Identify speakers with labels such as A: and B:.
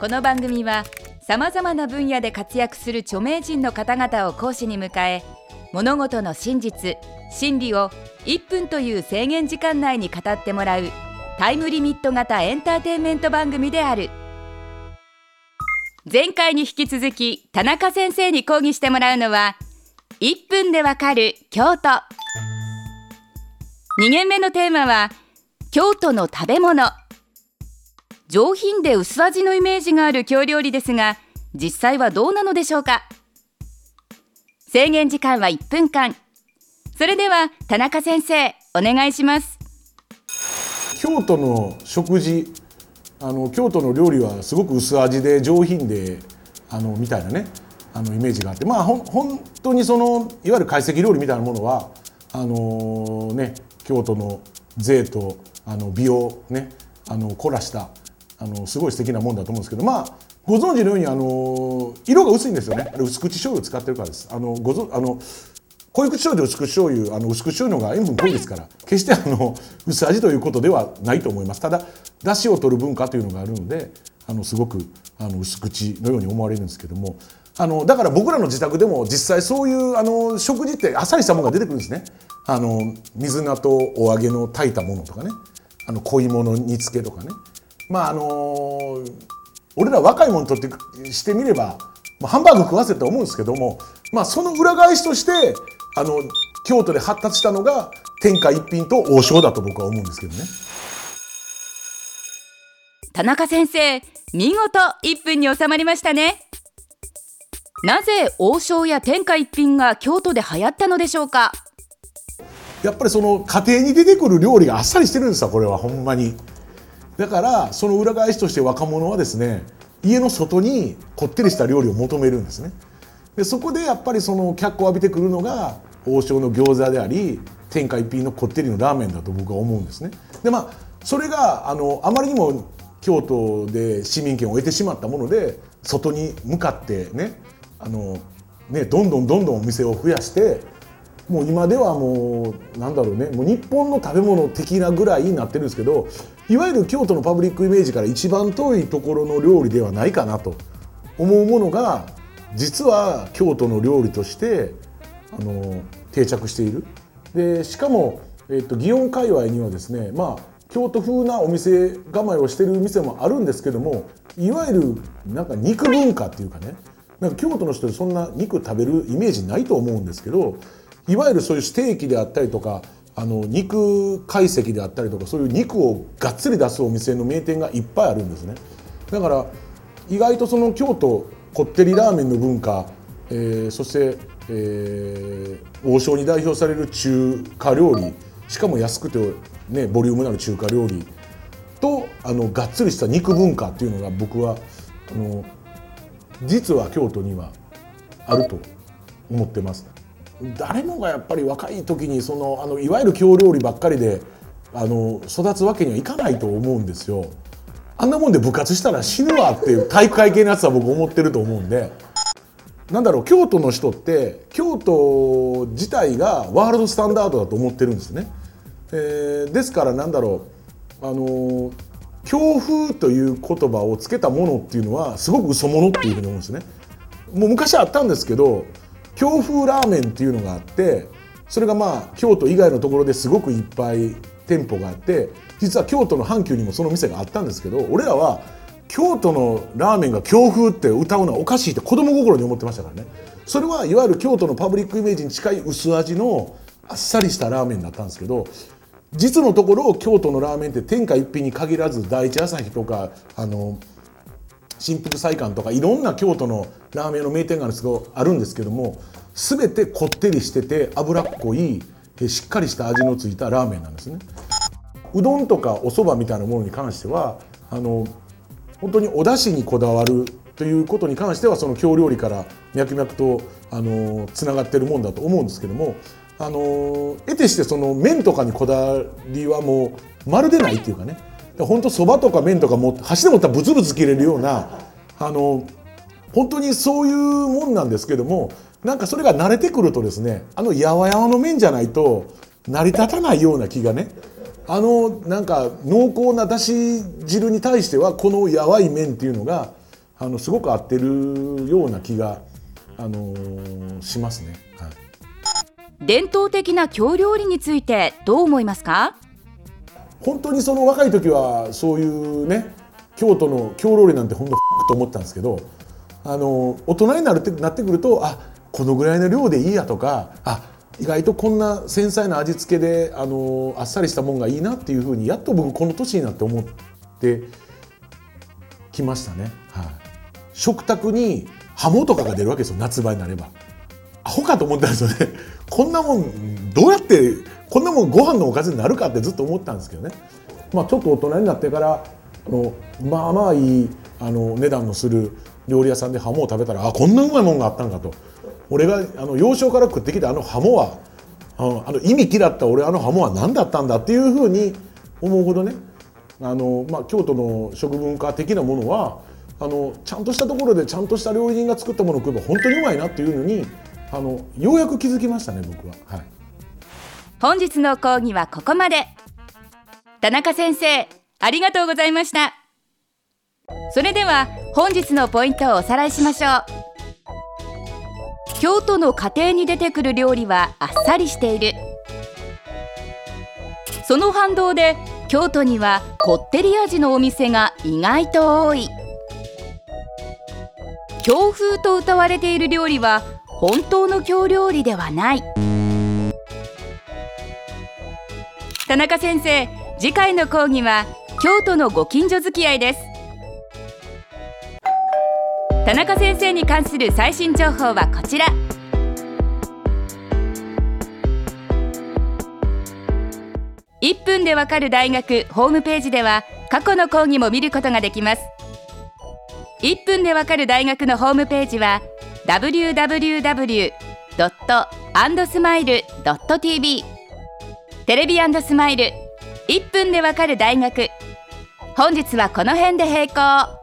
A: この番組はさまざまな分野で活躍する著名人の方々を講師に迎え物事の真実真理を1分という制限時間内に語ってもらうタイムリミット型エンターテインメント番組である。前回に引き続き田中先生に講義してもらうのは1分でわかる京都。2限目のテーマは京都の食べ物。上品で薄味のイメージがある京料理ですが実際はどうなのでしょうか？制限時間は1分間。それでは田中先生お願いします。
B: 京都の食事あの京都の料理はすごく薄味で上品であのみたいなねあのイメージがあってまあほ本当にそのいわゆる懐石料理みたいなものはあのね京都の税とあの美をねあの凝らしたあのすごい素敵なもんだと思うんですけどまあご存知のようにあの色が薄いんですよね。薄口醤油を使ってるからです。あのごぞあの濃い口醤油薄口醤油あの薄口醤油の方が塩分濃いですから決してあの薄味ということではないと思います。ただ出汁を取る文化というのがあるのであのすごくあの薄口のように思われるんですけどもあのだから僕らの自宅でも実際そういうあの食事ってあっさりしたものが出てくるんですね。あの水菜とお揚げの炊いたものとかね。あの濃いもの煮つけとかね。まああの俺ら若い者にとってしてみれば、まあ、ハンバーグ食わせと思うんですけども、まあ、その裏返しとしてあの京都で発達したのが天下一品と王将だと僕は思うんですけどね。
A: 田中先生見事1分に収まりましたね。なぜ王将や天下一品が京都で流行ったのでしょうか？
B: やっぱりその家庭に出てくる料理があっさりしてるんですよこれは。ほんまにだからその裏返しとして若者はですね家の外にこってりした料理を求めるんですね。でそこでやっぱりその脚光を浴びてくるのが王将の餃子であり天下一品のこってりのラーメンだと僕は思うんですね。でまあそれがあのあまりにも京都で市民権を得てしまったもので外に向かってねあのねどんどんどんどんお店を増やしてもう今ではもうなんだろうねもう日本の食べ物的なぐらいになってるんですけどいわゆる京都のパブリックイメージから一番遠いところの料理ではないかなと思うものが実は京都の料理としてあの定着している。でしかも、えっと、祇園界隈にはですねまあ京都風なお店構えをしてる店もあるんですけどもいわゆるなんか肉文化っていうかねなんか京都の人でそんな肉食べるイメージないと思うんですけどいわゆるそういうステーキであったりとかあの肉懐石であったりとかそういう肉をがっつり出すお店の名店がいっぱいあるんですねだから意外とその京都こってりラーメンの文化、えー、そして、えー、王将に代表される中華料理しかも安くて、ね、ボリュームのある中華料理とあのがっつりした肉文化っていうのが僕はあの実は京都にはあると思ってます。誰もがやっぱり若い時にそのあのいわゆる京料理ばっかりであの育つわけにはいかないと思うんですよ。あんなもんで部活したら死ぬわっていう体育会系のやつは僕思ってると思うんでなんだろう京都の人って京都自体がワールドスタンダードだと思ってるんですね。えー、ですからなんだろうあの強風という言葉をつけたものっていうのはすごく嘘物っていうふうに思うんですね。もう昔あったんですけど京風ラーメンっていうのがあってそれがまあ京都以外のところですごくいっぱい店舗があって実は京都の阪急にもその店があったんですけど俺らは京都のラーメンが京風って歌うのはおかしいって子供心に思ってましたからね。それはいわゆる京都のパブリックイメージに近い薄味のあっさりしたラーメンだったんですけど実のところ京都のラーメンって天下一品に限らず第一朝日とかあの新福祭館とかいろんな京都のラーメンの名店があるんですけどあるんですけども全てこってりしてて脂っこいしっかりした味のついたラーメンなんですね。うどんとかお蕎麦みたいなものに関してはあの本当にお出汁にこだわるということに関してはその京料理から脈々とあのつながってるもんだと思うんですけどもあの得てしてその麺とかにこだわりはもうまるでないっていうかね本当そばとか麺とかも箸で持ったらブツブツ切れるようなあの本当にそういうもんなんですけどもなんかそれが慣れてくるとですねあのやわやわの麺じゃないと成り立たないような気がねあのなんか濃厚なだし汁に対してはこのやわい麺っていうのがあのすごく合ってるような気が、あのーしますね。はい
A: 伝統的な京料理についてどう思いますか？
B: 本当にその若い時はそういうね京都の京料理なんて本当と思ったんですけどあの大人になるってなってくるとあこのぐらいの量でいいやとかあ意外とこんな繊細な味付けであのあっさりしたもんがいいなっていうふうにやっと僕この年になって思ってきましたね。はい、食卓にハモとかが出るわけですよ夏場になれば。アホかと思ったんですよね。こんなもんどうやってこんなもんご飯のおかずになるかってずっと思ったんですけどね。まあちょっと大人になってからあのまあまあいいあの値段のする料理屋さんでハモを食べたらあこんなうまいもんがあったんかと俺があの幼少から食ってきたあのハモはあの意味嫌った俺あのハモは何だったんだっていうふうに思うほどねあの、まあ、京都の食文化的なものはあのちゃんとしたところでちゃんとした料理人が作ったものを食えば本当にうまいなっていうのにあのようやく気づきましたね僕は。はい
A: 本日の講義はここまで。田中先生ありがとうございました。それでは本日のポイントをおさらいしましょう。京都の家庭に出てくる料理はあっさりしている。その反動で京都にはこってり味のお店が意外と多い。京風と謳われている料理は本当の京料理ではない。田中先生次回の講義は京都のご近所付き合いです。田中先生に関する最新情報はこちら。1分でわかる大学ホームページでは過去の講義も見ることができます。1分でわかる大学のホームページは www.andsmile.tv テレビスマイル。1分でわかる大学。本日はこの辺で閉校